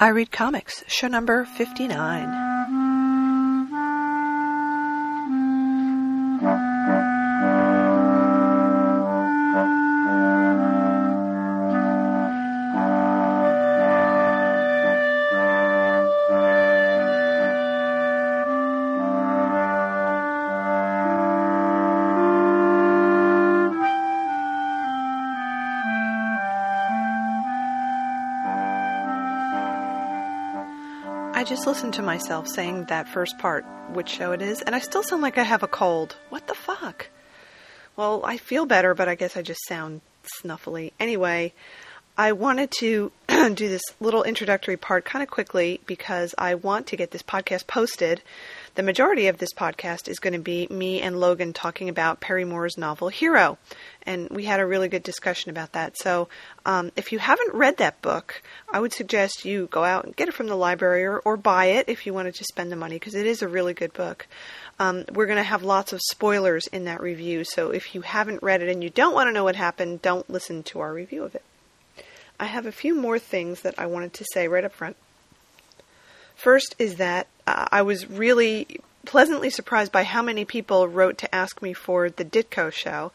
I Read Comics, show number 59. Just listened to myself saying that first part, which show it is, and I still sound like I have a cold. What the fuck? Well, I feel better, but I guess I just sound snuffly. Anyway, I wanted to do this little introductory part kind of quickly because I want to get this podcast posted. The majority of this podcast is going to be me and Logan talking about Perry Moore's novel Hero, and we had a really good discussion about that. So, um, if you haven't read that book, I would suggest you go out and get it from the library or, or buy it if you wanted to spend the money because it is a really good book. Um, we're going to have lots of spoilers in that review, so if you haven't read it and you don't want to know what happened, don't listen to our review of it. I have a few more things that I wanted to say right up front. First is that uh, I was really pleasantly surprised by how many people wrote to ask me for the Ditko show.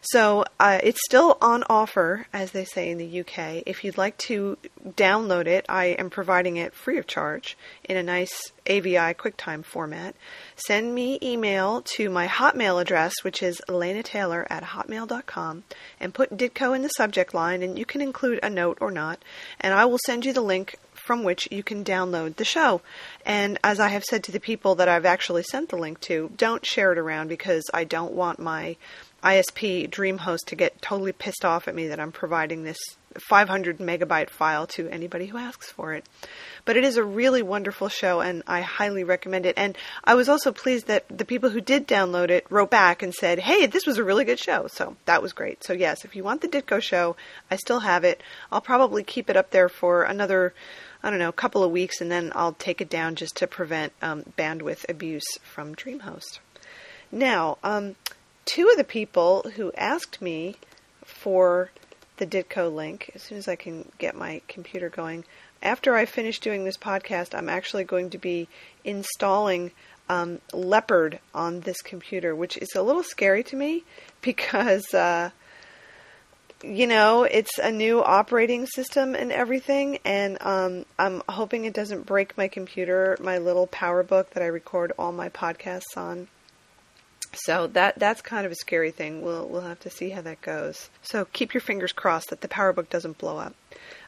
So uh, it's still on offer, as they say in the UK. If you'd like to download it, I am providing it free of charge in a nice AVI QuickTime format. Send me email to my Hotmail address, which is Elena Taylor at hotmail.com, and put Ditko in the subject line, and you can include a note or not, and I will send you the link from which you can download the show. And as I have said to the people that I've actually sent the link to, don't share it around because I don't want my ISP DreamHost to get totally pissed off at me that I'm providing this 500 megabyte file to anybody who asks for it. But it is a really wonderful show and I highly recommend it. And I was also pleased that the people who did download it wrote back and said, hey, this was a really good show. So that was great. So, yes, if you want the Ditko show, I still have it. I'll probably keep it up there for another I don't know, a couple of weeks, and then I'll take it down just to prevent um, bandwidth abuse from DreamHost. Now, um, two of the people who asked me for the Ditko link, as soon as I can get my computer going, after I finish doing this podcast, I'm actually going to be installing um, Leopard on this computer, which is a little scary to me because. Uh, you know, it's a new operating system and everything, and um, I'm hoping it doesn't break my computer, my little PowerBook that I record all my podcasts on. So that that's kind of a scary thing. We'll we'll have to see how that goes. So keep your fingers crossed that the PowerBook doesn't blow up.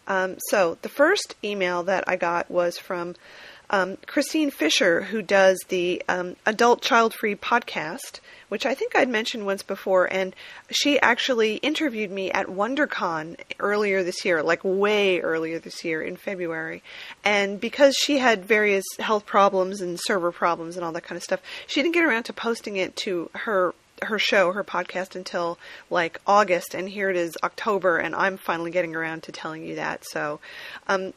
Um, so the first email that I got was from um, Christine Fisher, who does the um, Adult Child Free podcast, which I think I'd mentioned once before, and she actually interviewed me at WonderCon earlier this year, like way earlier this year in February. And because she had various health problems and server problems and all that kind of stuff, she didn't get around to posting it to her her show, her podcast until like August, and here it is October, and I'm finally getting around to telling you that. So, um,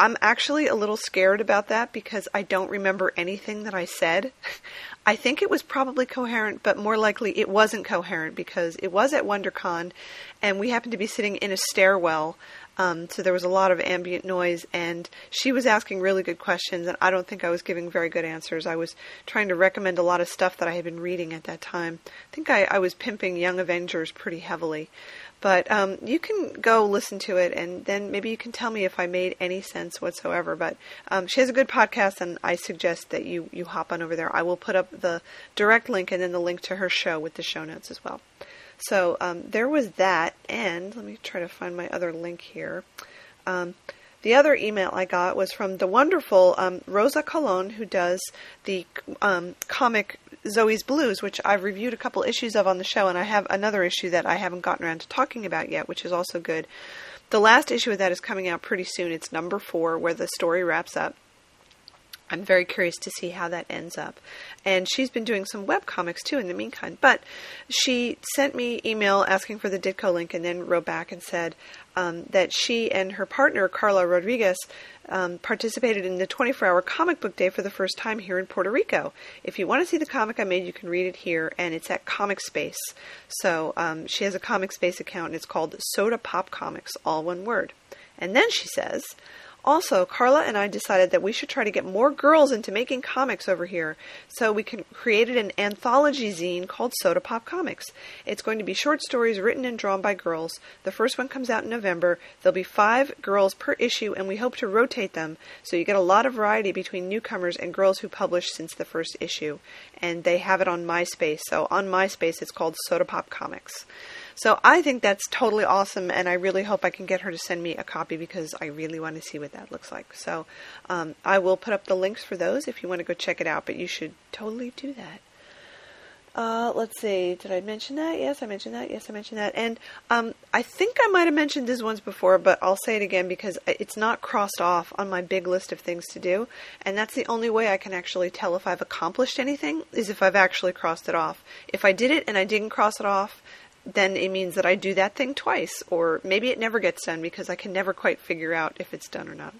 I'm actually a little scared about that because I don't remember anything that I said. I think it was probably coherent, but more likely it wasn't coherent because it was at WonderCon and we happened to be sitting in a stairwell. Um, so there was a lot of ambient noise, and she was asking really good questions, and I don't think I was giving very good answers. I was trying to recommend a lot of stuff that I had been reading at that time. I think I, I was pimping Young Avengers pretty heavily. But um, you can go listen to it, and then maybe you can tell me if I made any sense whatsoever. But um, she has a good podcast, and I suggest that you you hop on over there. I will put up the direct link and then the link to her show with the show notes as well. So um, there was that, and let me try to find my other link here. The other email I got was from the wonderful um, Rosa Colon, who does the um, comic Zoe's Blues, which I've reviewed a couple issues of on the show, and I have another issue that I haven't gotten around to talking about yet, which is also good. The last issue of that is coming out pretty soon. It's number four, where the story wraps up. I'm very curious to see how that ends up. And she's been doing some web comics too in the meantime. But she sent me email asking for the Ditko link and then wrote back and said um, that she and her partner Carla Rodriguez um, participated in the 24 hour comic book day for the first time here in Puerto Rico. If you want to see the comic I made, you can read it here, and it's at Comic Space. So um, she has a Comic Space account, and it's called Soda Pop Comics, all one word. And then she says, Also, Carla and I decided that we should try to get more girls into making comics over here. So we created an anthology zine called Soda Pop Comics. It's going to be short stories written and drawn by girls. The first one comes out in November. There'll be five girls per issue, and we hope to rotate them so you get a lot of variety between newcomers and girls who published since the first issue. And they have it on MySpace. So on MySpace, it's called Soda Pop Comics. So I think that's totally awesome, and I really hope I can get her to send me a copy because I really want to see what that looks like. So um, I will put up the links for those if you want to go check it out, but you should totally do that. Uh, let's see. Did I mention that? Yes, I mentioned that. Yes, I mentioned that. And um, I think I might have mentioned this once before, but I'll say it again because it's not crossed off on my big list of things to do. And that's the only way I can actually tell if I've accomplished anything is if I've actually crossed it off. If I did it and I didn't cross it off, then it means that I do that thing twice, or maybe it never gets done because I can never quite figure out if it's done or not.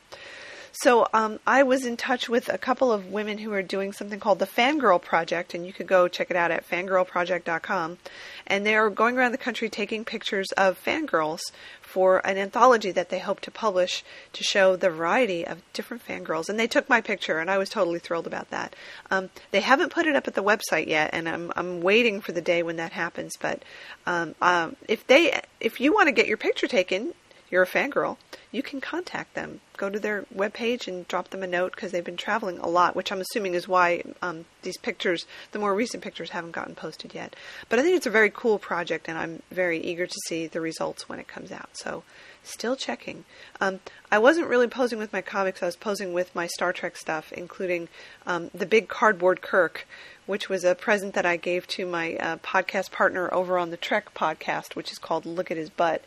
So um, I was in touch with a couple of women who are doing something called the Fangirl Project, and you could go check it out at fangirlproject.com. And they are going around the country taking pictures of fangirls for an anthology that they hope to publish to show the variety of different fangirls. And they took my picture, and I was totally thrilled about that. Um, they haven't put it up at the website yet, and I'm I'm waiting for the day when that happens. But um, um, if they if you want to get your picture taken, you're a fangirl, you can contact them. Go to their webpage and drop them a note because they've been traveling a lot, which I'm assuming is why um, these pictures, the more recent pictures, haven't gotten posted yet. But I think it's a very cool project, and I'm very eager to see the results when it comes out. So, still checking. Um, I wasn't really posing with my comics, I was posing with my Star Trek stuff, including um, the big cardboard Kirk, which was a present that I gave to my uh, podcast partner over on the Trek podcast, which is called Look at His Butt.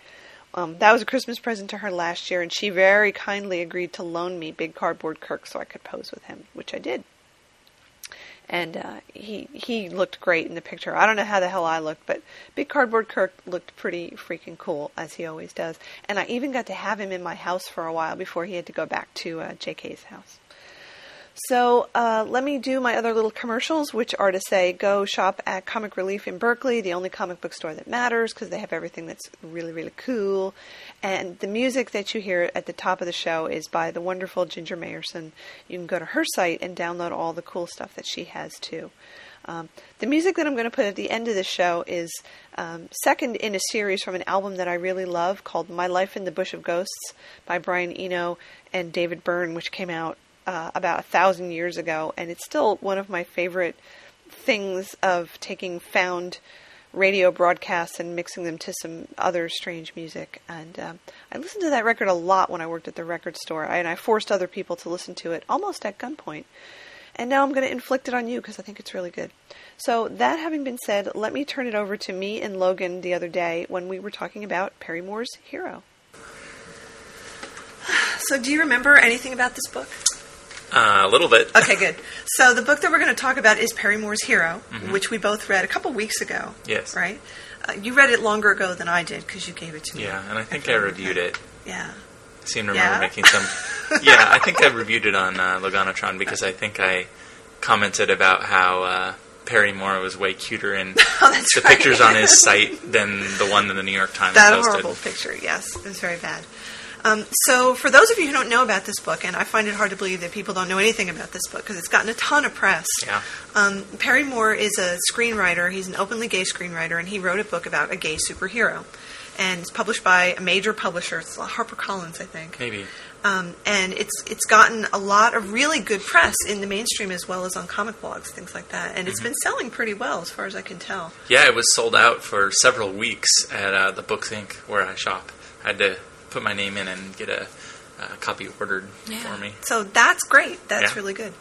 Um, that was a Christmas present to her last year, and she very kindly agreed to loan me Big Cardboard Kirk so I could pose with him, which I did. And uh, he he looked great in the picture. I don't know how the hell I looked, but Big Cardboard Kirk looked pretty freaking cool as he always does. And I even got to have him in my house for a while before he had to go back to uh, J.K.'s house. So uh, let me do my other little commercials, which are to say go shop at Comic Relief in Berkeley, the only comic book store that matters because they have everything that's really, really cool. And the music that you hear at the top of the show is by the wonderful Ginger Mayerson. You can go to her site and download all the cool stuff that she has too. Um, the music that I'm going to put at the end of the show is um, second in a series from an album that I really love called My Life in the Bush of Ghosts by Brian Eno and David Byrne, which came out uh, about a thousand years ago, and it's still one of my favorite things of taking found radio broadcasts and mixing them to some other strange music. And um, I listened to that record a lot when I worked at the record store, and I forced other people to listen to it almost at gunpoint. And now I'm going to inflict it on you because I think it's really good. So, that having been said, let me turn it over to me and Logan the other day when we were talking about Perry Moore's Hero. So, do you remember anything about this book? Uh, a little bit. Okay, good. So the book that we're going to talk about is Perry Moore's Hero, mm-hmm. which we both read a couple weeks ago. Yes. Right. Uh, you read it longer ago than I did because you gave it to me. Yeah, and I think I, reviewed it. Yeah. I seem to remember yeah? making some. yeah, I think I reviewed it on uh, Loganatron because I think I commented about how uh, Perry Moore was way cuter in oh, the right. pictures on his site than the one in the New York Times. That posted. horrible picture. Yes, it was very bad. Um, so, for those of you who don't know about this book, and I find it hard to believe that people don't know anything about this book because it's gotten a ton of press. Yeah. Um, Perry Moore is a screenwriter. He's an openly gay screenwriter, and he wrote a book about a gay superhero. And it's published by a major publisher. It's HarperCollins, I think. Maybe. Um, and it's it's gotten a lot of really good press in the mainstream as well as on comic blogs, things like that. And it's mm-hmm. been selling pretty well, as far as I can tell. Yeah, it was sold out for several weeks at uh, the Books Inc. where I shop. I had to put my name in and get a, a copy ordered yeah. for me. So that's great. That's yeah. really good.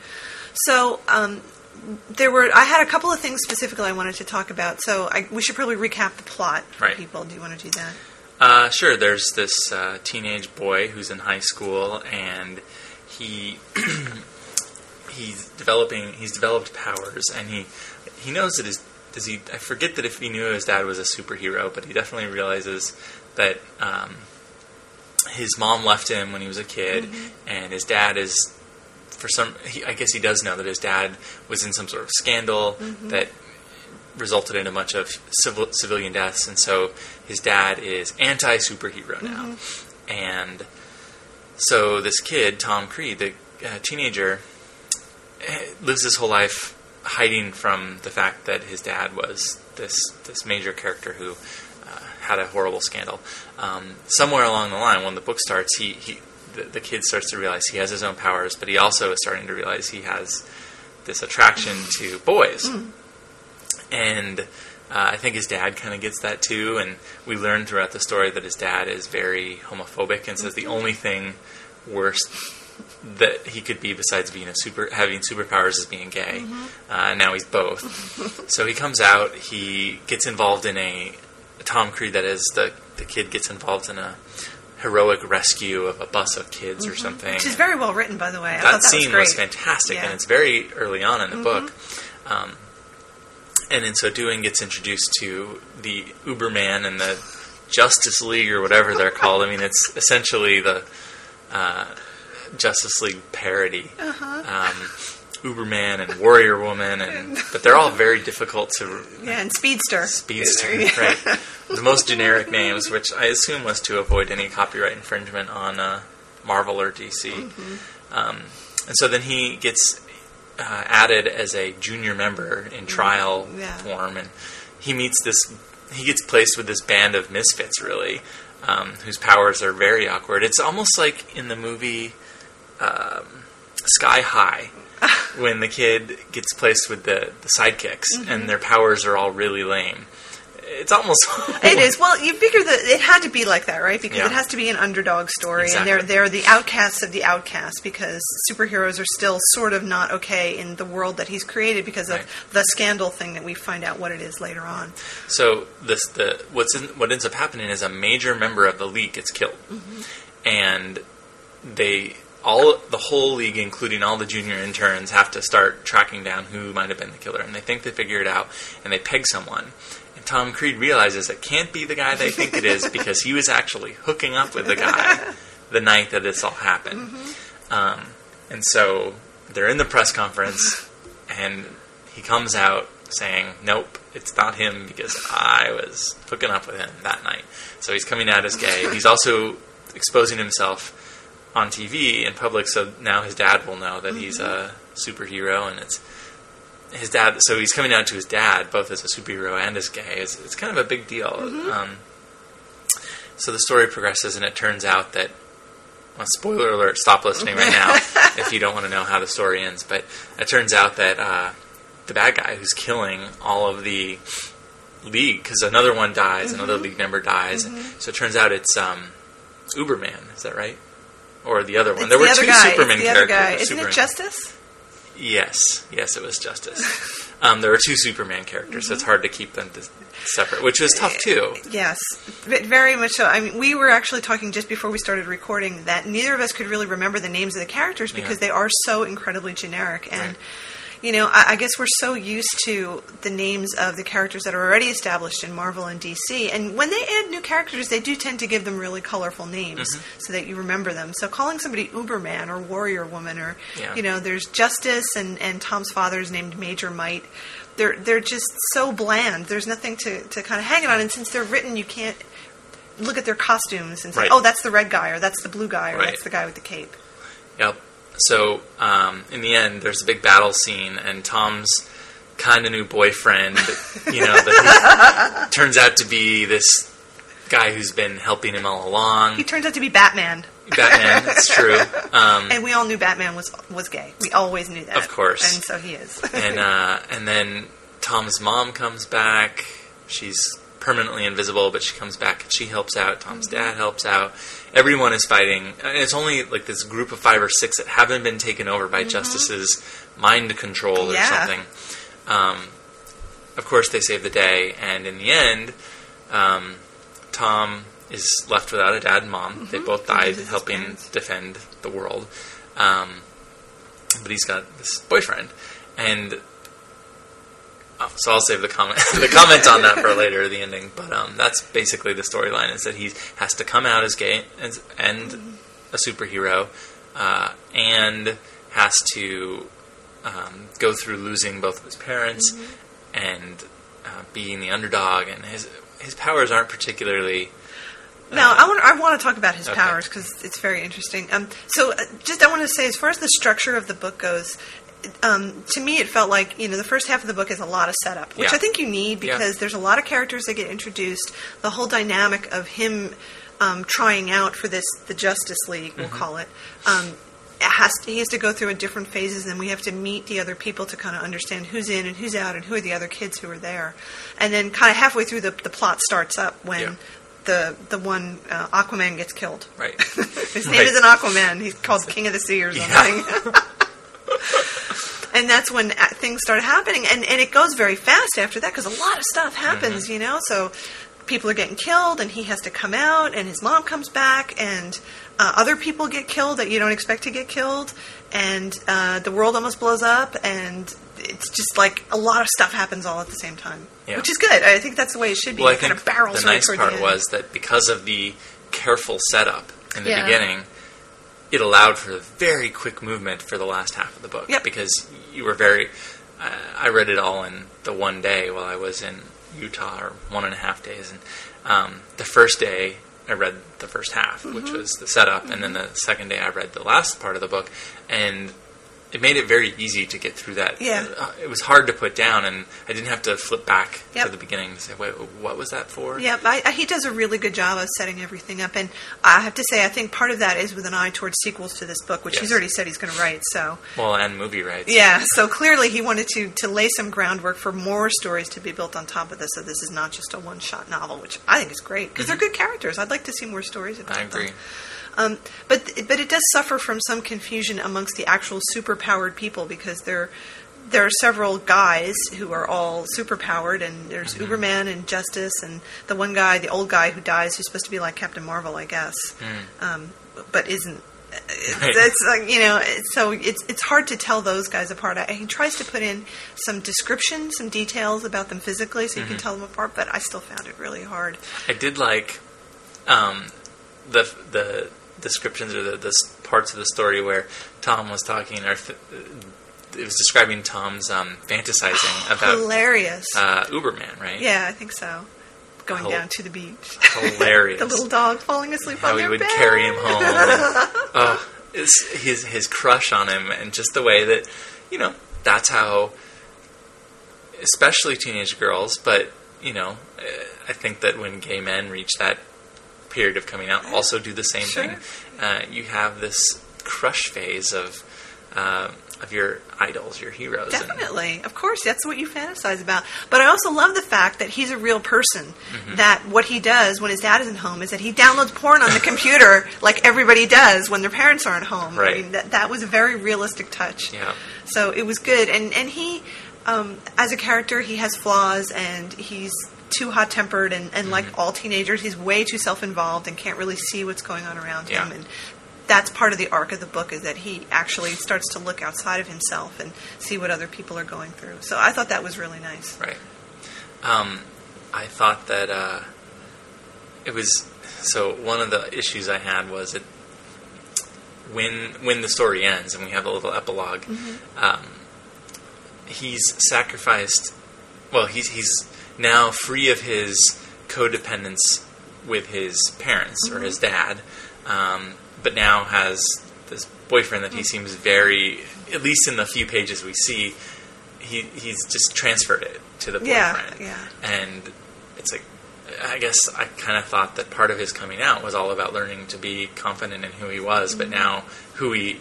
So um, there were. I had a couple of things specifically I wanted to talk about. So I, we should probably recap the plot for right. people. Do you want to do that? Uh, sure. There's this uh, teenage boy who's in high school, and he he's developing. He's developed powers, and he he knows that his does he? I forget that if he knew his dad was a superhero, but he definitely realizes that um, his mom left him when he was a kid, mm-hmm. and his dad is for some. He, I guess he does know that his dad was in some sort of scandal mm-hmm. that resulted in a bunch of civil, civilian deaths, and so his dad is anti superhero now, mm-hmm. and so this kid, Tom Creed, the uh, teenager, eh, lives his whole life hiding from the fact that his dad was this this major character who had a horrible scandal. Um, somewhere along the line, when the book starts, he, he the, the kid starts to realize he has his own powers, but he also is starting to realize he has this attraction to boys. And uh, I think his dad kind of gets that too. And we learn throughout the story that his dad is very homophobic and says the only thing worse that he could be besides being a super having superpowers is being gay. Uh, now he's both. so he comes out. He gets involved in a Tom Creed. That is the the kid gets involved in a heroic rescue of a bus of kids or something. Which is very well written, by the way. I that thought that scene was, was, fantastic, Yeah. Mm-hmm. and it's very early on in the book. Um, and in so doing, gets introduced to the Uberman and the Justice League or whatever they're called. I mean, it's essentially the uh, Justice League parody. Uh-huh. Um, Uberman and Warrior Woman, and but they're all very difficult to Yeah, and Speedster. Speedster, Yeah. right? The most generic names, which I assume was to avoid any copyright infringement on uh, Marvel or DC. Mm-hmm. Um, and so then he gets uh, added as a junior member in trial Yeah. form, and he meets this. He gets placed with this band of misfits, really, um, whose powers are very awkward. It's almost like in the movie um, Sky High. when the kid gets placed with the, the sidekicks Mm-hmm. and their powers are all really lame. It's almost It is. Well, you figure that it had to be like that, right? Because Yeah. it has to be an underdog story, Exactly. and they're they're the outcasts of the outcasts because superheroes are still sort of not okay in the world that he's created because of Right. the scandal thing that we find out what it is later on. So this the what's in, what ends up happening is a major member of the league gets killed, and they all the whole league, including all the junior interns, have to start tracking down who might have been the killer. And they think they figure it out, and they peg someone. And Tom Creed realizes it can't be the guy they think it is because he was actually hooking up with the guy the night that this all happened. Um, and so they're in the press conference, and he comes out saying, "Nope, it's not him because I was hooking up with him that night." So he's coming out as gay. He's also exposing himself on TV in public, so now his dad will know that he's a superhero, and it's his dad. So he's coming out to his dad both as a superhero and as gay. It's, it's kind of a big deal. Um, so the story progresses, and it turns out that. Well, spoiler alert! Stop listening right now if you don't want to know how the story ends. But it turns out that uh, the bad guy who's killing all of the league because another one dies, another league member dies. So it turns out it's um, Uberman. Is that right? Or the other one? It's there the were two guy. Superman it's the other guy. Isn't Superman- it Justice? Yes, yes, it was Justice. um, there were two Superman characters, so it's hard to keep them dis- separate, which was tough too. Yes, v- very much so. I mean, we were actually talking just before we started recording that neither of us could really remember the names of the characters because Yeah. they are so incredibly generic. And, Right. You know, I, I guess we're so used to the names of the characters that are already established in Marvel and DC. And when they add new characters, they do tend to give them really colorful names Mm-hmm. so that you remember them. So calling somebody Uberman or Warrior Woman or, Yeah. you know, there's Justice and, and Tom's father is named Major Might. They're, they're just so bland. There's nothing to, to kind of hang it on. And since they're written, you can't look at their costumes and say, Right. oh, that's the red guy or that's the blue guy or Right. that's the guy with the cape. Yep. So um, in the end, there's a big battle scene, and Tom's kind of new boyfriend, you know, that turns out to be this guy who's been helping him all along. He turns out to be Batman. Batman, that's true. Um, And we all knew Batman was was gay. We always knew that. Of course. And so he is. and uh, and then Tom's mom comes back. She's permanently invisible, but she comes back and she helps out. Tom's Mm-hmm. dad helps out. Everyone is fighting, and it's only like this group of five or six that haven't been taken over by Justice's mind control or Mm-hmm. Yeah. something. Um, of course, they save the day, and in the end, um, Tom is left without a dad and mom. They both died helping parents. defend the world. Um, but he's got this boyfriend, and oh, so I'll save the comment the comment on that for later, the ending. But um, that's basically the storyline: is that he has to come out as gay and, and a superhero, uh, and has to um, go through losing both of his parents and uh, being the underdog, and his his powers aren't particularly Now, I want I want to talk about his Okay. powers because it's very interesting. Um, so, uh, just I want to say, as far as the structure of the book goes, um, to me, it felt like you know the first half of the book is a lot of setup, which Yeah. I think you need Yeah. because there's a lot of characters that get introduced. The whole dynamic of him um, trying out for this the Justice League, we'll call it. Um, it has he has to go through a different phases, and we have to meet the other people to kind of understand who's in and who's out, and who are the other kids who are there. And then, kind of halfway through, the the plot starts up when Yeah. the the one uh, Aquaman gets killed. Right. His name Right. isn't Aquaman. He's called King of the Sea or something. and that's when uh, things start happening, and and it goes very fast after that because a lot of stuff happens, Mm-hmm. you know. So people are getting killed, and he has to come out, and his mom comes back, and uh, other people get killed that you don't expect to get killed, and uh, the world almost blows up, and it's just like a lot of stuff happens all at the same time, Yeah. which is good. I think that's the way it should be. Well, I It kind of barrels the right nice part the was that because of the careful setup in the Yeah. beginning, it allowed for very quick movement for the last half of the book. Yep. Because you were very. Uh, I read it all in the one day while I was in Utah, or one and a half days. And um, the first day, I read the first half, Mm-hmm. which was the setup, and then the second day, I read the last part of the book, and it made it very easy to get through that. Yeah. Uh, it was hard to put down, and I didn't have to flip back Yep. to the beginning to say, "Wait, what was that for?" I, he does a really good job of setting everything up, and I have to say, I think part of that is with an eye towards sequels to this book, which he's already said he's going to write. So, Well, and movie rights. yeah, so clearly he wanted to to lay some groundwork for more stories to be built on top of this. So this is not just a one shot novel, which I think is great because they're good characters. I'd like to see more stories about Mm-hmm. I agree. them. Um, but but it does suffer from some confusion amongst the actual superpowered people because there there are several guys who are all superpowered, and there's Mm-hmm. Uberman and Justice, and the one guy, the old guy who dies, who's supposed to be like Captain Marvel, I guess, um, but isn't. It's, Mm. Right. like you know, so it's it's hard to tell those guys apart. I, he tries to put in some description, some details about them physically, so you Mm-hmm. can tell them apart. But I still found it really hard. I did like um, the the descriptions or the, the parts of the story where Tom was talking, or th- it was describing Tom's um, fantasizing about Hilarious. uh, Uberman, right? Yeah, I think so. Going down to the beach. Hilarious. the little dog falling asleep How on he their would bed. carry him home. and, his, his crush on him, and just the way that you know that's how, especially teenage girls, but you know, uh, I think that when gay men reach that period of coming out, also do the same Sure. thing. Uh, you have this crush phase of uh, of your idols, your heroes. and- Definitely, of course, that's what you fantasize about. But I also love the fact that he's a real person. Mm-hmm. That what he does when his dad isn't home is that he downloads porn on the computer, like everybody does when their parents aren't home. I Right. mean, that that was a very realistic touch. yeah. So it was good, and and he, um, as a character, he has flaws, and he's too hot tempered, and, and Mm-hmm. like all teenagers, he's way too self involved and can't really see what's going on around Yeah. him. And that's part of the arc of the book is that he actually starts to look outside of himself and see what other people are going through. So I thought that was really nice. Right. Um, I thought that uh, it was so. One of the issues I had was it when when the story ends and we have a little epilog Um, he's sacrificed. Well, he's he's now free of his codependence with his parents or his dad, um, but now has this boyfriend that he seems very, at least in the few pages we see, he he's just transferred it to the Yeah, boyfriend. yeah. And it's like, I guess I kind of thought that part of his coming out was all about learning to be confident in who he was, Mm-hmm. but now who he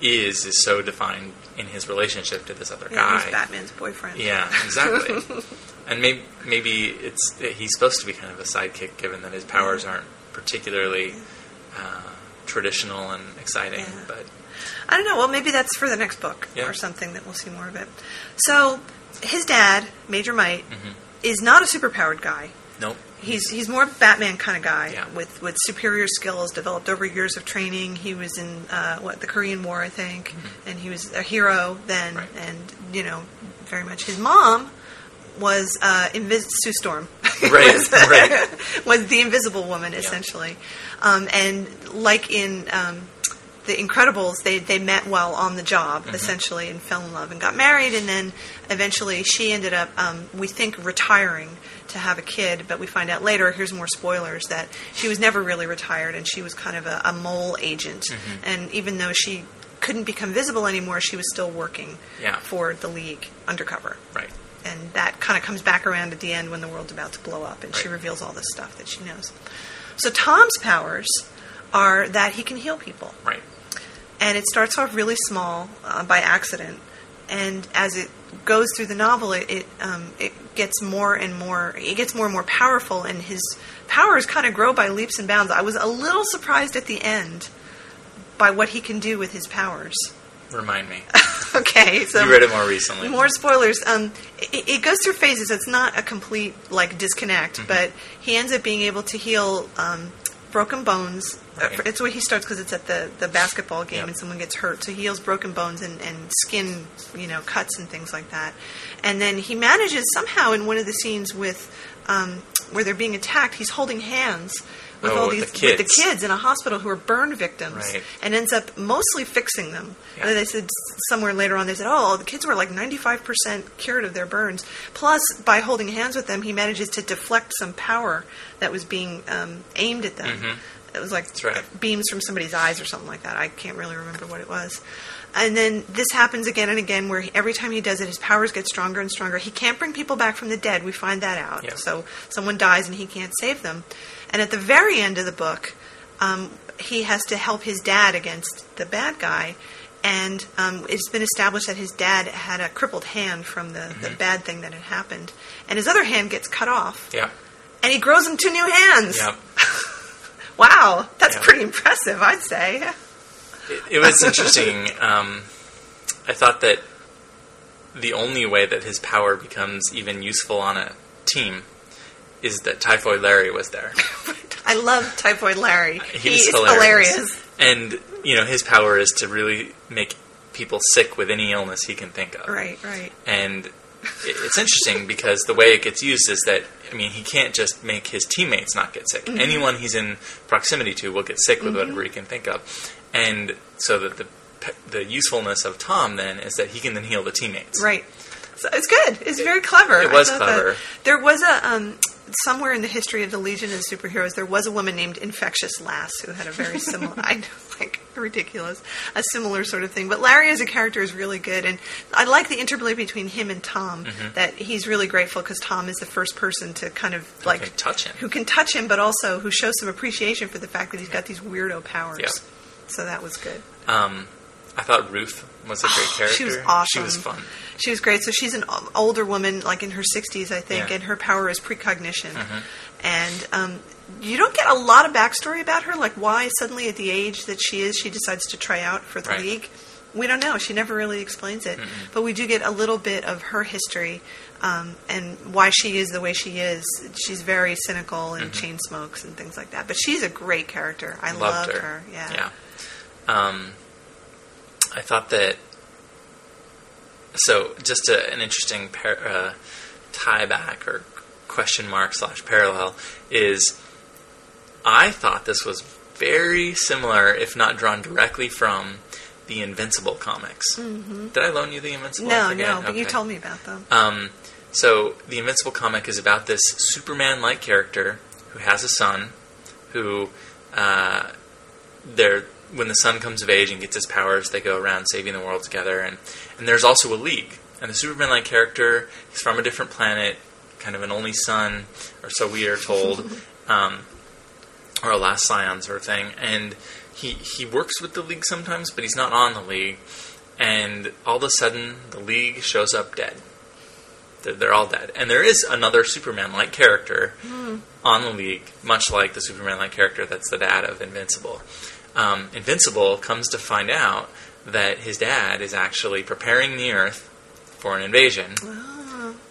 is is so defined in his relationship to this other Yeah, guy. he's Batman's boyfriend. Yeah, exactly. and maybe maybe it's he's supposed to be kind of a sidekick, given that his powers aren't particularly uh, traditional and exciting. Yeah. But I don't know. Well, maybe that's for the next book Yeah. or something that we'll see more of it. So his dad, Major Might, Mm-hmm. is not a superpowered guy. nope. He's he's more a Batman kind of guy Yeah. with, with superior skills developed over years of training. He was in uh, what the Korean War, I think, and he was a hero then. Mm-hmm. Right. And you know, very much. His mom was uh, Invis- Sue Storm. Right, was, right. was the Invisible Woman essentially, um, and like in um, the Incredibles, they they met while on the job essentially and fell in love and got married, and then eventually she ended up, um, we think, retiring to have a kid, but we find out later. Here's more spoilers that she was never really retired, and she was kind of a, a mole agent, and even though she couldn't become visible anymore, she was still working Yeah. for the League undercover Right. and that kind of comes back around at the end when the world's about to blow up and she reveals all this stuff that she knows. So Tom's powers are that he can heal people. Right. And it starts off really small uh, by accident. And as it goes through the novel, it it, um, it gets more and more. It gets more and more powerful, and his powers kind of grow by leaps and bounds. I was a little surprised at the end by what he can do with his powers. Remind me. okay, so you read it more recently. more spoilers. Um, it, it goes through phases. It's not a complete like disconnect, Mm-hmm. but he ends up being able to heal um, broken bones. Uh, Right. It's where he starts because it's at the, the basketball game Yep. and someone gets hurt. So he heals broken bones and, and skin, you know, cuts and things like that. And then he manages somehow in one of the scenes with um, where they're being attacked. He's holding hands with Oh, all with these the with the kids. in a hospital who are burn victims, Right. and ends up mostly fixing them. Yeah. And then they said somewhere later on, they said, "Oh, the kids were like 95% cured of their burns." Plus, by holding hands with them, he manages to deflect some power that was being um, aimed at them. It was like Mm-hmm. Right. beams from somebody's eyes or something like that. I can't really remember what it was. And then this happens again and again, where he, every time he does it, his powers get stronger and stronger. He can't bring people back from the dead. We find that out. Yeah. So someone dies and he can't save them. And at the very end of the book, um, he has to help his dad against the bad guy. And um, it's been established that his dad had a crippled hand from the, the bad thing that had happened. And his other hand gets cut off. Yeah. And he grows him two new hands. Yeah. Wow, that's Yeah. pretty impressive, I'd say. It, it was interesting. Um, I thought that the only way that his power becomes even useful on a team is that Typhoid Larry was there. I love Typhoid Larry. He He, hilarious. hilarious. And, you know, his power is to really make people sick with any illness he can think of. Right, right. And it's interesting because the way it gets used is that, I mean, he can't just make his teammates not get sick. Mm-hmm. Anyone he's in proximity to will get sick with whatever he can think of. And so that the the usefulness of Tom then is that he can then heal the teammates. Right. So it's good. It's very clever. it was clever. There was a um, somewhere in the history of the Legion of Superheroes, there was a woman named Infectious Lass who had a very similar. I know, like ridiculous, a similar sort of thing. But Larry as a character is really good, and I like the interplay between him and Tom. Mm-hmm. That he's really grateful because Tom is the first person to kind of like can touch him. who can touch him, but also who shows some appreciation for the fact that he's got these weirdo powers. Yeah. So that was good. Um, I thought Ruth was a great character. She was awesome. She was fun. She was great. So she's an older woman, like in her 60s, I think, Yeah. Mm-hmm. and her power is precognition. And um, you don't get a lot of backstory about her, like why suddenly at the age that she is, she decides to try out for the Right. league. We don't know. She never really explains it. But we do get a little bit of her history um, and why she is the way she is. She's very cynical and chain smokes and things like that. But she's a great character. I Mm-hmm. Loved loved her. her. Yeah. Yeah. Um, I thought that. So, just a, an interesting par- uh, tie back or question mark slash parallel is I thought this was very similar, if not drawn directly from the Invincible comics. Did I loan you the Invincible? Mm-hmm. No, no, but you told me about them. Um, so the Invincible comic is about this Superman-like character who has a son, who uh, they're when the son comes of age and gets his powers, they go around saving the world together, and and there's also a league. And the Superman-like character is from a different planet, kind of an only son, or so we are told, um, or a last scion sort of thing. And he he works with the league sometimes, but he's not on the league. And all of a sudden, the league shows up dead. They're, they're all dead. And there is another Superman like character on the League, much like the Superman like character that's the dad of Invincible. Um, Invincible comes to find out that his dad is actually preparing the Earth for an invasion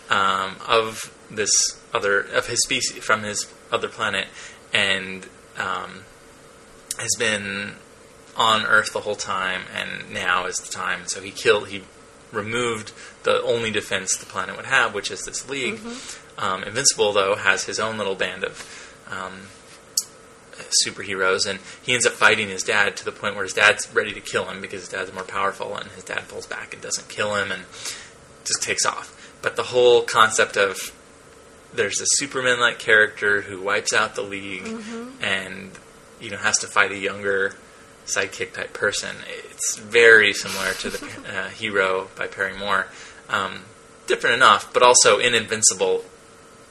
um, of this other of his species from his other planet, and um, has been on Earth the whole time, and now is the time. So he killed. He removed the only defense the planet would have, which is this league. Um, Invincible, though, has his own little band of um, superheroes, and he ends up fighting his dad to the point where his dad's ready to kill him because his dad's more powerful, and his dad pulls back and doesn't kill him, and just takes off. But the whole concept of there's a Superman-like character who wipes out the League, and you know has to fight a younger sidekick type person. It's very similar to the uh, Hero by Perry Moore. Um, different enough, but also in Invincible,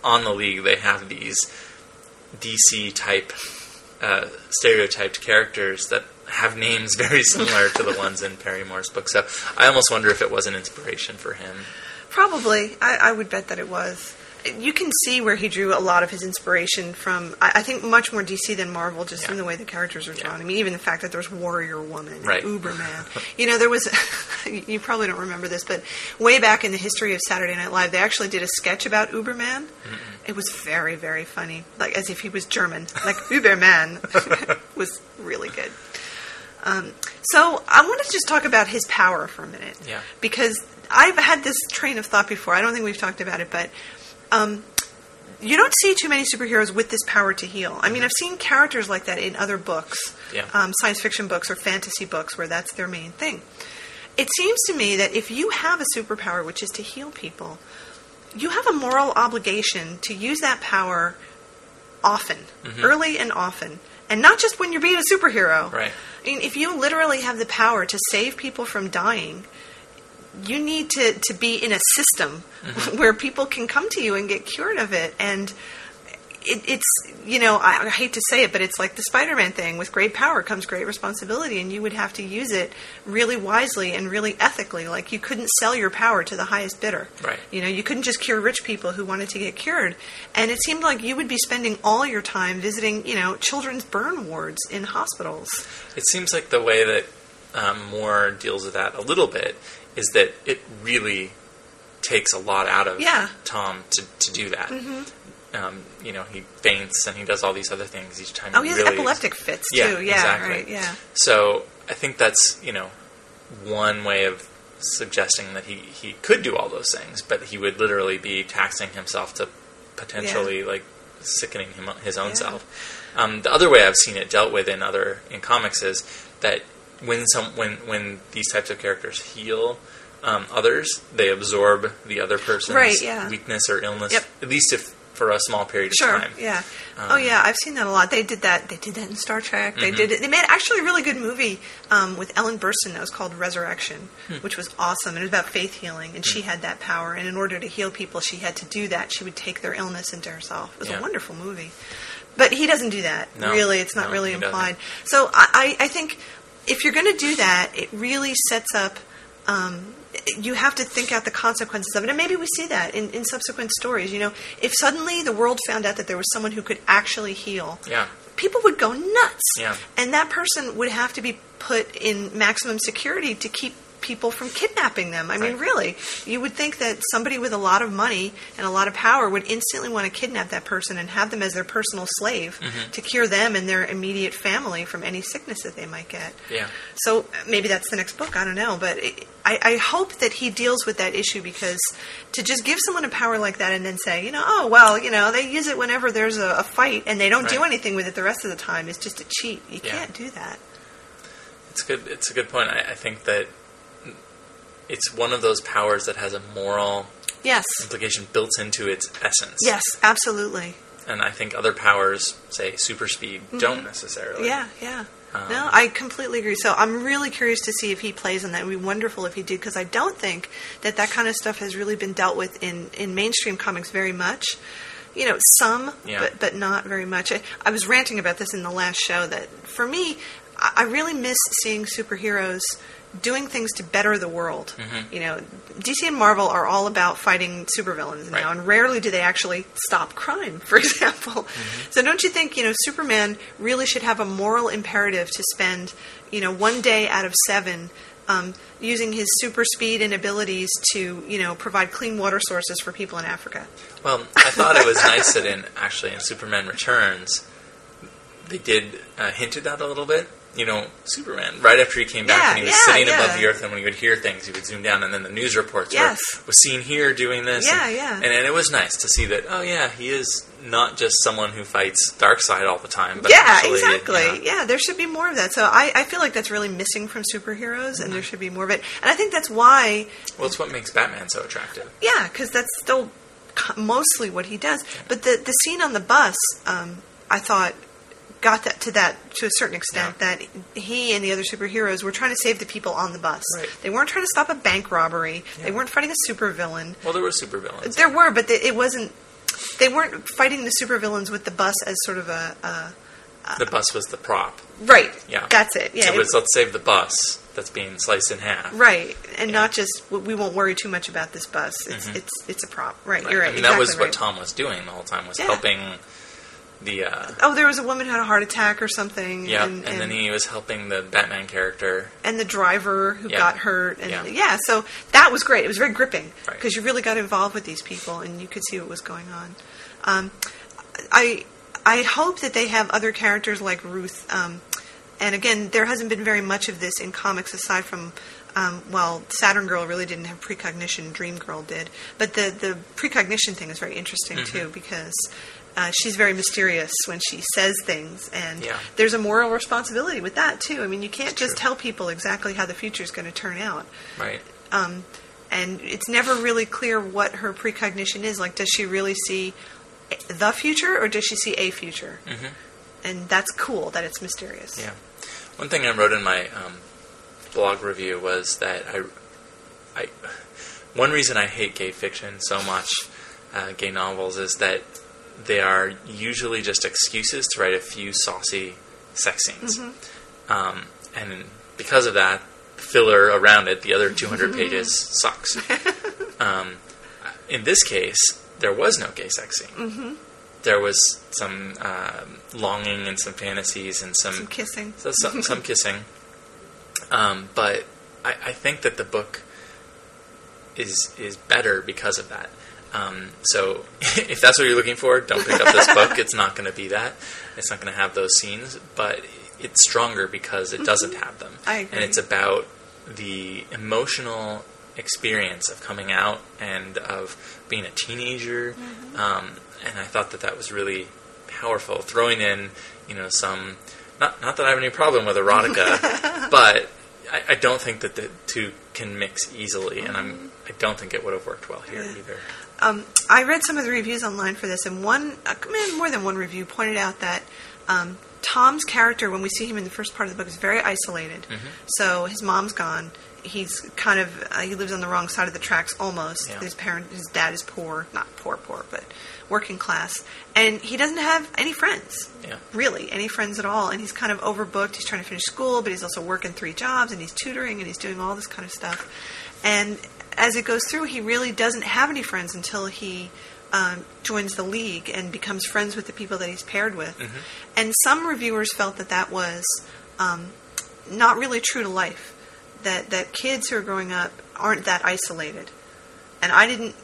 on the League they have these DC type uh, stereotyped characters that have names very similar to the ones in Perry Moore's book. So I almost wonder if it was an inspiration for him. Probably. I, I would bet that it was. You can see where he drew a lot of his inspiration from. I, I think much more DC than Marvel, just Yeah. in the way the characters are Yeah. drawn. I mean, even the fact that there's Warrior Woman, Right. Uberman. you know, there was. you probably don't remember this, but way back in the history of Saturday Night Live, they actually did a sketch about Uberman. It was very, very funny, like as if he was German, like Uberman was really good. Um, so I want to just talk about his power for a minute. Yeah. Because I've had this train of thought before. I don't think we've talked about it, but um, you don't see too many superheroes with this power to heal. I mean, I've seen characters like that in other books, Yeah. um, science fiction books or fantasy books, where that's their main thing. It seems to me that if you have a superpower, which is to heal people, you have a moral obligation to use that power often, early and often, and not just when you're being a superhero. Right. I mean, if you literally have the power to save people from dying, you need to, to be in a system where people can come to you and get cured of it. And it, it's, you know, I, I hate to say it, but it's like the Spider Man thing with great power comes great responsibility, and you would have to use it really wisely and really ethically. Like, you couldn't sell your power to the highest bidder. Right. You know, you couldn't just cure rich people who wanted to get cured. And it seemed like you would be spending all your time visiting, you know, children's burn wards in hospitals. It seems like the way that um, Moore deals with that a little bit is that it really takes a lot out of Yeah. Tom to, to do that. Um, you know, he faints and he does all these other things each time. Oh, he has really epileptic fits Yeah, too. Yeah, exactly. right. Yeah. So I think that's you know one way of suggesting that he, he could do all those things, but he would literally be taxing himself to potentially like sickening him his own Yeah. self. Um, the other way I've seen it dealt with in other in comics is that when some when when these types of characters heal um, others, they absorb the other person's Right, yeah. weakness or illness, Yep. at least if for a small period of Sure. time. Yeah. Um, oh yeah, I've seen that a lot. They did that. They did that in Star Trek. They Mm-hmm. did it. They made actually a really good movie um, with Ellen Burstyn that was called Resurrection, Hmm. which was awesome. And it was about faith healing, and she had that power. And in order to heal people, she had to do that. She would take their illness into herself. It was Yeah. a wonderful movie. But he doesn't do that. No. really, it's not No, really he doesn't. implied. So I I think if you're going to do that, it really sets up. Um, you have to think out the consequences of it, and maybe we see that in, in subsequent stories. You know, if suddenly the world found out that there was someone who could actually heal, Yeah. people would go nuts. Yeah. And that person would have to be put in maximum security to keep people from kidnapping them. I mean, Right. really, you would think that somebody with a lot of money and a lot of power would instantly want to kidnap that person and have them as their personal slave Mm-hmm. to cure them and their immediate family from any sickness that they might get. Yeah. So maybe that's the next book. I don't know, but it, I, I hope that he deals with that issue because to just give someone a power like that and then say, you know, oh well, you know, they use it whenever there's a, a fight and they don't do anything with it the rest of the time is just a cheat. You Yeah. can't do that. It's good. It's a good point. I, I think that it's one of those powers that has a moral Yes. implication built into its essence. Yes, absolutely. And I think other powers, say super speed, don't necessarily. Yeah, yeah. Um, no, I completely agree. So I'm really curious to see if he plays on that. It would be wonderful if he did because I don't think that that kind of stuff has really been dealt with in, in mainstream comics very much. You know, some, Yeah. but but not very much. I, I was ranting about this in the last show that for me, I, I really miss seeing superheroes doing things to better the world. Mm-hmm. You know, DC and Marvel are all about fighting supervillains now, Right. and rarely do they actually stop crime, for example. Mm-hmm. So don't you think, you know, Superman really should have a moral imperative to spend, you know, one day out of seven um, using his super speed and abilities to, you know, provide clean water sources for people in Africa? Well, I thought it was nice that in actually in Superman Returns, they did uh, hint at that a little bit. You know, Superman. Right after he came back Yeah, and he was yeah, sitting yeah. above the earth, and when he would hear things, he would zoom down, and then the news reports Yes. were was seen here doing this. Yeah, and, yeah. And, and it was nice to see that. Oh yeah, he is not just someone who fights Darkseid all the time. But yeah, exactly. Yeah, there should be more of that. So I, I feel like that's really missing from superheroes, and there should be more of it. And I think that's why, Well, it's what makes Batman so attractive. yeah, because that's still mostly what he does. But the the scene on the bus, um, I thought got that to that to a certain extent Yeah. that he and the other superheroes were trying to save the people on the bus. Right. They weren't trying to stop a bank robbery. They weren't fighting a supervillain. Well, there were supervillains. There were, but they, it wasn't. They weren't fighting the supervillains with the bus as sort of a, a the bus was the prop. right. Yeah, that's it. Yeah, So it- it's, let's save the bus that's being sliced in half. Right, and not just we won't worry too much about this bus. It's mm-hmm. it's it's a prop. Right, Right. you're right. I mean, that was exactly what. Tom was doing the whole time was Yeah. helping the. Uh, Oh, there was a woman who had a heart attack or something. yeah, and, and, then he was helping the Batman character. and the driver who Yeah. got hurt, and Yeah. yeah. so that was great. It was very gripping Right. because you really got involved with these people, and you could see what was going on. Um, I I hope that they have other characters like Ruth. Um, and again, there hasn't been very much of this in comics aside from. Um, well, Saturn Girl really didn't have precognition. Dream Girl did, but the the precognition thing is very interesting Mm-hmm. too because uh, she's very mysterious when she says things, and Yeah. there's a moral responsibility with that too. I mean, you can't just true. tell people exactly how the future is going to turn out. Right. Um, and it's never really clear what her precognition is. Like, does she really see the future or does she see a future? Mhm. And that's cool that it's mysterious. Yeah. One thing I wrote in my um, blog review was that I, I, one reason I hate gay fiction so much, uh, gay novels, is that they are usually just excuses to write a few saucy sex scenes, um, and because of that, filler around it, the other 200 pages sucks. um, in this case, there was no gay sex scene. There was some um longing and some fantasies and Some kissing. so some, some kissing. Um, but I, I think that the book is is better because of that. Um, so if that's what you're looking for, don't pick up this book. It's not going to be that. It's not going to have those scenes, but it's stronger because it doesn't have them. I agree. And it's about the emotional experience of coming out and of being a teenager. Mm-hmm. Um, and I thought that that was really powerful. Throwing in, you know, some not not that I have any problem with erotica, but I, I don't think that the two can mix easily, and I'm I don't think it would have worked well here either. Um, I read some of the reviews online for this, and one, uh, more than one review pointed out that um, Tom's character, when we see him in the first part of the book, is very isolated. Mm-hmm. So his mom's gone. He's kind of uh, he lives on the wrong side of the tracks almost. Yeah. His parent, his dad is poor, not poor, poor, but working class, and he doesn't have any friends. Yeah. Really, any friends at all, and he's kind of overbooked. He's trying to finish school, but he's also working three jobs, and he's tutoring, and he's doing all this kind of stuff. And as it goes through, he really doesn't have any friends until he um, joins the league and becomes friends with the people that he's paired with. And some reviewers felt that that was um, not really true to life. That that kids who are growing up aren't that isolated. And I didn't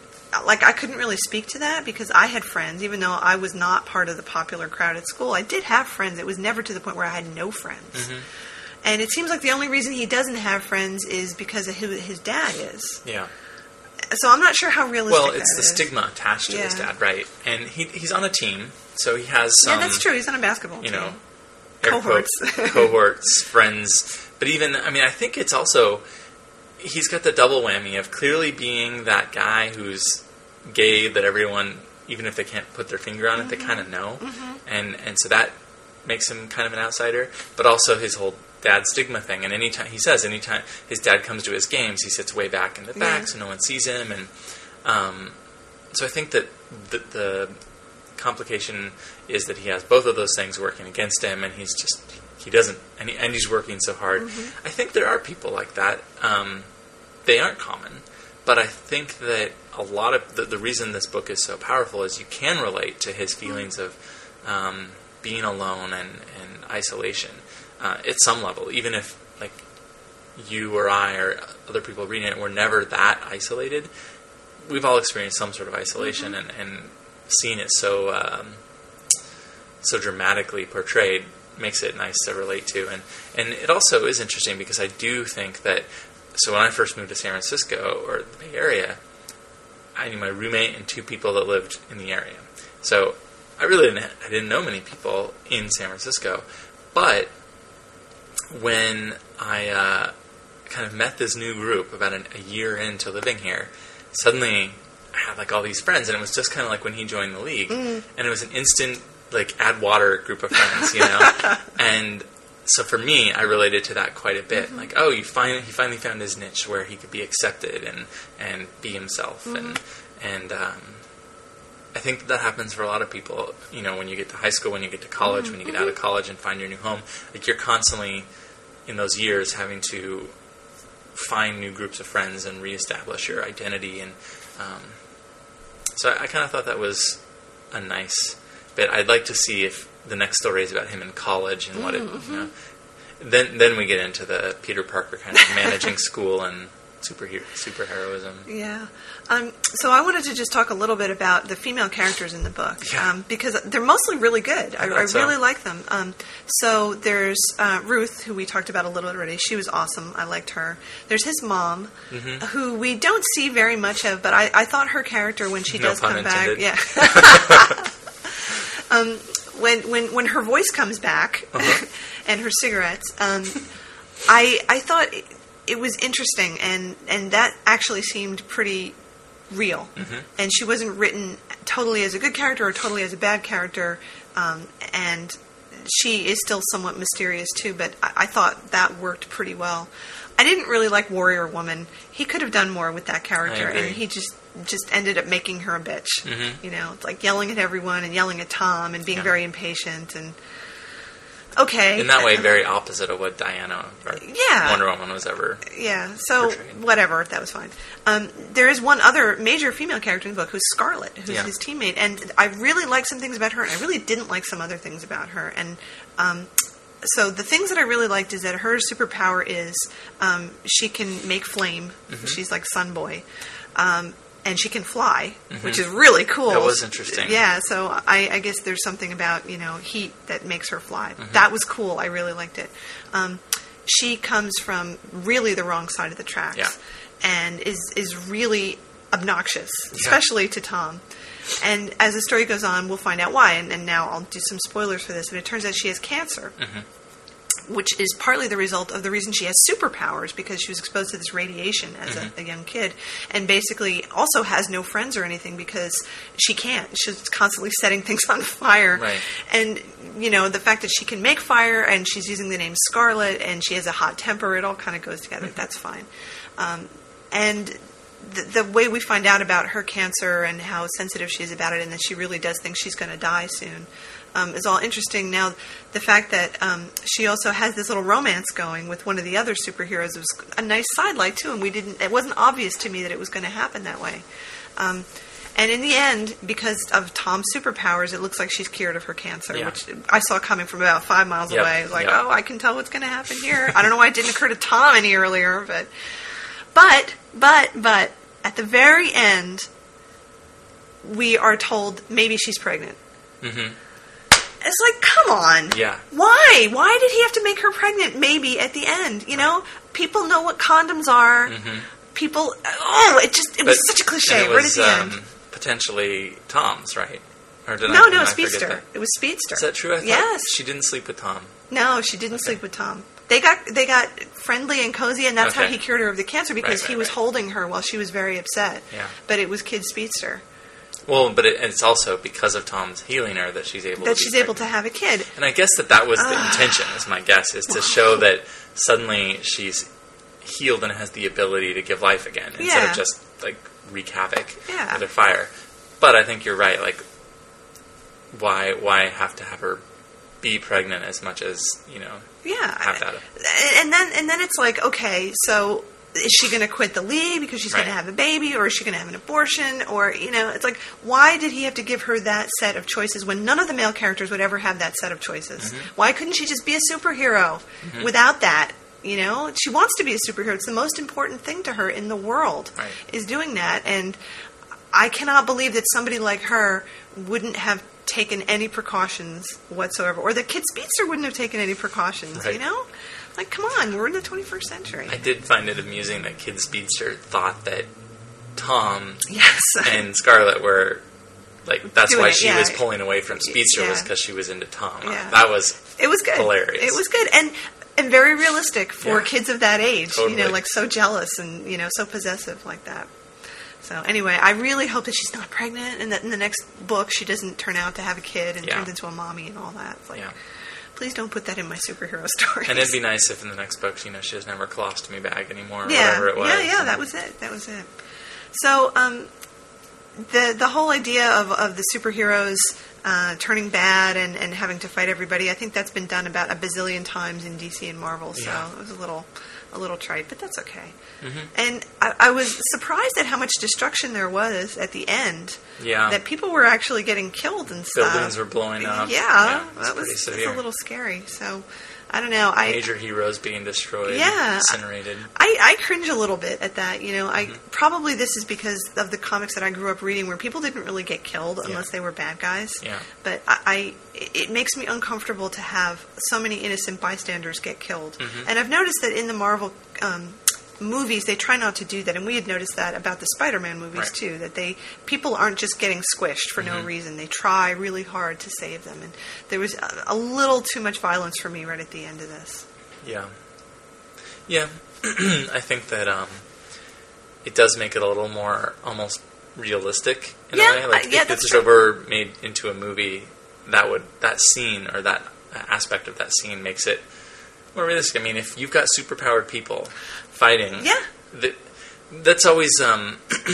like I couldn't really speak to that because I had friends, even though I was not part of the popular crowd at school. I did have friends. It was never to the point where I had no friends. And it seems like the only reason he doesn't have friends is because of who his dad is. Yeah. So I'm not sure how realistic. Well, it's the is. stigma attached to his dad, right? And he he's on a team, so he has some. yeah, that's true. He's on a basketball team. You team. know, Cohorts. quotes, cohorts, friends. But even, I mean, I think it's also he's got the double whammy of clearly being that guy who's gay that everyone, even if they can't put their finger on it, they mm-hmm. kind of know, mm-hmm. and and so that makes him kind of an outsider. But also his whole dad stigma thing, and anytime he says, anytime his dad comes to his games, he sits way back in the back Yeah. so no one sees him, and um, so I think that the, the complication is that he has both of those things working against him, and he's just he doesn't, and, he, and he's working so hard. I think there are people like that. Um, they aren't common, but I think that a lot of the, the reason this book is so powerful is you can relate to his feelings of um, being alone and, and isolation uh, at some level, even if like you or I or other people reading it were never that isolated. We've all experienced some sort of isolation, and, and seeing it so um, so dramatically portrayed makes it nice to relate to, and and it also is interesting because I do think that. So when I first moved to San Francisco or the Bay Area, I knew my roommate and two people that lived in the area. So I really didn't I didn't know many people in San Francisco, but when I uh, kind of met this new group about an, a year into living here, suddenly I had like all these friends, and it was just kind of like when he joined the league, mm. and it was an instant like add water group of friends, you know, and so for me, I related to that quite a bit. Mm-hmm. Like, oh, you finally he finally found his niche where he could be accepted and and be himself, and mm-hmm. and um, I think that, that happens for a lot of people. You know, when you get to high school, when you get to college, mm-hmm. when you get out of college and find your new home, like you're constantly in those years having to find new groups of friends and reestablish your identity. And um, so I, I kind of thought that was a nice bit. I'd like to see if the next story is about him in college and what it. You know, then then we get into the Peter Parker kind of managing school and superhero superheroism. Yeah. Um, so I wanted to just talk a little bit about the female characters in the book Yeah. um, because they're mostly really good. I, I I thought so. really like them. Um, so there's uh, Ruth, who we talked about a little bit already. She was awesome. I liked her. There's his mom, Mm-hmm. who we don't see very much of, but I, I thought her character when she No does come back, yeah. um, when when when her voice comes back Uh-huh. and her cigarettes, um, I I thought it, was interesting, and and that actually seemed pretty real. Mm-hmm. And she wasn't written totally as a good character or totally as a bad character, um, and she is still somewhat mysterious too. But I, I thought that worked pretty well. I didn't really like Warrior Woman. He could have done more with that character, and he just just ended up making her a bitch. You know, it's like yelling at everyone and yelling at Tom and being Mm-hmm. Yeah. very impatient and okay. In that way, very opposite of what Diana or Yeah. Wonder Woman was ever. Yeah, so portrayed. whatever, that was fine. Um, there is one other major female character in the book who's Scarlet, who's Yeah. his teammate, and I really like some things about her, and I really didn't like some other things about her. And um, so the things that I really liked is that her superpower is um, she can make flame. Mm-hmm. She's like Sun Boy. Um, and she can fly, which is really cool. Mm-hmm. That was interesting. Yeah, so I, I guess there's something about you know heat that makes her fly. Mm-hmm. That was cool. I really liked it. Um, she comes from really the wrong side of the tracks, Yeah. and is is really obnoxious, especially to Tom. And as the story goes on, we'll find out why. And, and now I'll do some spoilers for this. And it turns out she has cancer, which is partly the result of the reason she has superpowers because she was exposed to this radiation as a, a young kid, and basically also has no friends or anything because she can't. She's constantly setting things on fire. Right. And you know the fact that she can make fire and she's using the name Scarlet and she has a hot temper, it all kind of goes together. That's fine. Um, and the, the way we find out about her cancer and how sensitive she is about it, and that she really does think she's going to die soon, um, is all interesting. Now, the fact that um, she also has this little romance going with one of the other superheroes was a nice sidelight too, and we didn't. It wasn't obvious to me that it was going to happen that way. Um, and in the end, because of Tom's superpowers, it looks like she's cured of her cancer, Yeah. which I saw coming from about five miles Yep, away. Like, yep. oh, I can tell what's going to happen here. I don't know why it didn't occur to Tom any earlier, but but, but, but, at the very end, we are told maybe she's pregnant. Mm-hmm. It's like, come on. Yeah. Why? Why did he have to make her pregnant maybe at the end? You know, people know what condoms are. People, oh, it just, it was such a cliche Mm-hmm. and right at the um, end. Potentially Tom's, right? Or did I, No, did no, I Speedster. It was Speedster. Is that true? I thought yes. She didn't sleep with Tom. No, she didn't sleep with Tom. They got they got friendly and cozy, and that's how he cured her of the cancer because Right, he was right. holding her while she was very upset. Yeah. But it was Kid Speedster Well, but it, it's also because of Tom's healing her that she's able that to she's able to have a kid. And I guess that that was the ah. intention, is my guess, is to show that suddenly she's healed and has the ability to give life again instead Yeah. of just like wreak havoc Yeah. with her fire. But I think you're right. Like, why why have to have her be pregnant as much as you know Yeah. have that? and then and then it's like okay so is she going to quit the league because she's going to have a baby or is she going to have an abortion or you know it's like why did he have to give her that set of choices when none of the male characters would ever have that set of choices Mm-hmm. why couldn't she just be a superhero without that you know she wants to be a superhero it's the most important thing to her in the world Right. is doing that and I cannot believe that somebody like her wouldn't have taken any precautions whatsoever, or that Kid Speedster wouldn't have taken any precautions. Right. You know, like come on, we're in the 21st century. I did find it amusing that Kid Speedster thought that Tom yes. and Scarlett were like that's Doing why it, she yeah. was pulling away from Speedster was because she was into Tom. Yeah. That was It was good. Hilarious. It was good and and very realistic for Yeah. kids of that age. You know, like so jealous and you know so possessive like that. So anyway, I really hope that she's not pregnant and that in the next book she doesn't turn out to have a kid and Yeah. turns into a mommy and all that. It's like, yeah. Please don't put that in my superhero story. And it'd be nice if in the next book, you know, she have her colostomy bag anymore or yeah, whatever it was. yeah, yeah. That was it. That was it. So, um, the the whole idea of of the superheroes uh, turning bad and, and having to fight everybody, I think that's been done about a bazillion times in DC and Marvel. So Yeah. it was a little a little trite, but that's okay. Mm-hmm. And I, I was surprised at how much destruction there was at the end. Yeah. That people were actually getting killed and stuff. Buildings were blowing up. Yeah, it's that was severe. a little scary. So I don't know. I Major heroes being destroyed, Yeah. incinerated. I, I cringe a little bit at that. You know, I Mm-hmm. probably this is because of the comics that I grew up reading, where people didn't really get killed unless they were bad guys. Yeah. But I, I it makes me uncomfortable to have so many innocent bystanders get killed. Mm-hmm. And I've noticed that in the Marvel. Um, movies they try not to do that and we had noticed that about the spider-man movies Right. too that they people aren't just getting squished for Mm-hmm. no reason they try really hard to save them and there was a, a little too much violence for me right at the end of this Yeah. Yeah. I think that um, it does make it a little more almost realistic in Yeah, a way. Like uh, yeah, if this were made into a movie, that would that scene or that aspect of that scene makes it more realistic. I mean, if you've got superpowered people fighting, Yeah. that, that's always um,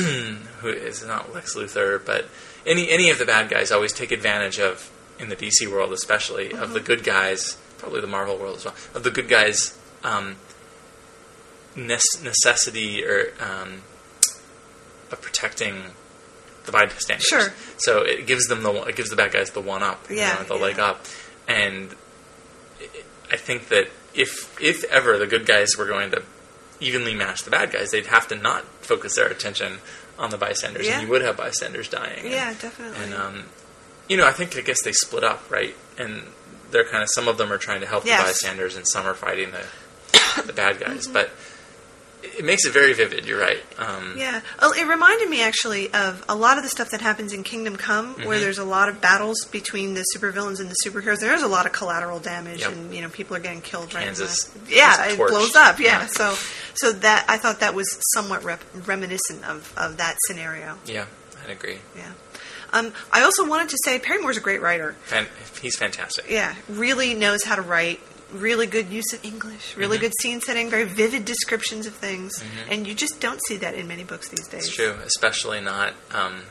who is not Lex Luthor, but any any of the bad guys always take advantage of in the DC world, especially of Mm-hmm. the good guys, probably the Marvel world as well, of the good guys. Um, necessity or um, of protecting the bystanders. Sure. So it gives them the it gives the bad guys the one up, you Yeah, know, the yeah. leg up, and I think that if if ever the good guys were going to evenly match the bad guys, they'd have to not focus their attention on the bystanders, Yeah. and you would have bystanders dying. And- yeah definitely and um, you know, I think I guess they split up, right? And they're kind of some of them are trying to help Yes. the bystanders, and some are fighting the the bad guys. But it makes it very vivid. You're right. Um, Yeah, Oh, it reminded me actually of a lot of the stuff that happens in Kingdom Come, Mm-hmm. where there's a lot of battles between the supervillains and the superheroes. There's a lot of collateral damage, Yep. and you know people are getting killed right. Kansas left. yeah, it blows up. Yeah, Yeah. so so that I thought that was somewhat rep- reminiscent of of that scenario. yeah, I'd agree. Yeah. Um, I also wanted to say Perry Moore's a great writer. Fan- he's fantastic. Yeah, really knows how to write. Really good use of English. Really Mm-hmm. good scene setting. Very vivid descriptions of things, and you just don't see that in many books these days. It's true, especially not um,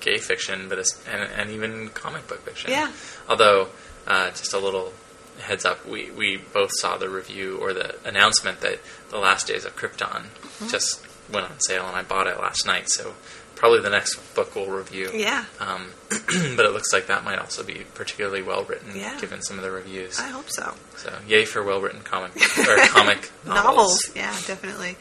gay fiction, but and, and even comic book fiction. Yeah. Although, uh, just a little heads up, we, we both saw the review or the announcement that The Last Days of Krypton Mm-hmm. just went on sale, and I bought it last night. So probably the next book we'll review. Yeah. Um, but it looks like that might also be particularly well written, Yeah. given some of the reviews. I hope so. So yay for well written comic or comic novels. novels. Yeah, definitely.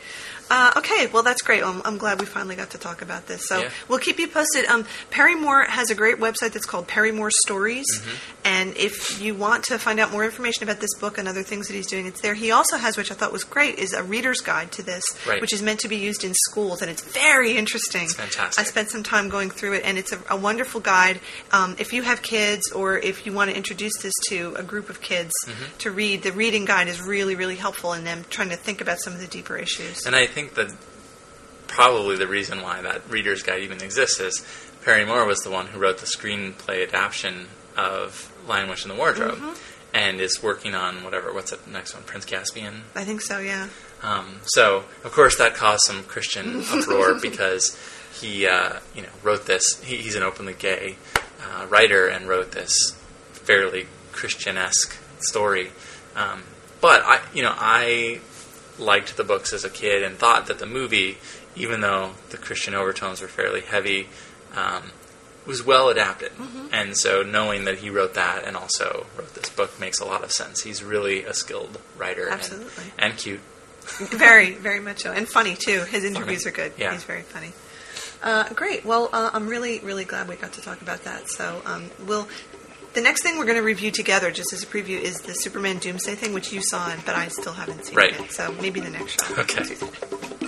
Uh, okay, well that's great. I'm, I'm glad we finally got to talk about this. So Yeah. we'll keep you posted. Um, Perry Moore has a great website that's called Perry Moore Stories, Mm-hmm. and if you want to find out more information about this book and other things that he's doing, it's there. He also has, which I thought was great, is a reader's guide to this, Right. which is meant to be used in schools, and it's very interesting. It's fantastic. I spent some time going through it, and it's a, a wonderful guide. Um, if you have kids, or if you want to introduce this to a group of kids Mm-hmm. to read, the reading guide is really, really helpful in them trying to think about some of the deeper issues. And I think that probably the reason why that reader's guide even exists is Perry Moore was the one who wrote the screenplay adaptation of Lion Witch in the Wardrobe, Mm-hmm. and is working on whatever. What's the next one? Prince Caspian. I think so, yeah. Um, so of course that caused some Christian uproar because he, uh, you know, wrote this. He, he's an openly gay uh, writer and wrote this fairly Christian-esque story. Um, but I, you know, I liked the books as a kid and thought that the movie, even though the Christian overtones were fairly heavy, um, was well adapted. And so knowing that he wrote that and also wrote this book makes a lot of sense. He's really a skilled writer Absolutely. and, and cute. very, very much so. And funny, too. His interviews Funny. are good. Yeah. He's very funny. Uh, great. Well, uh, I'm really, really glad we got to talk about that. So, um, we'll. The next thing we're going to review together, just as a preview, is the Superman Doomsday thing, which you saw, but I still haven't seen Right. it. So maybe the next show. Okay.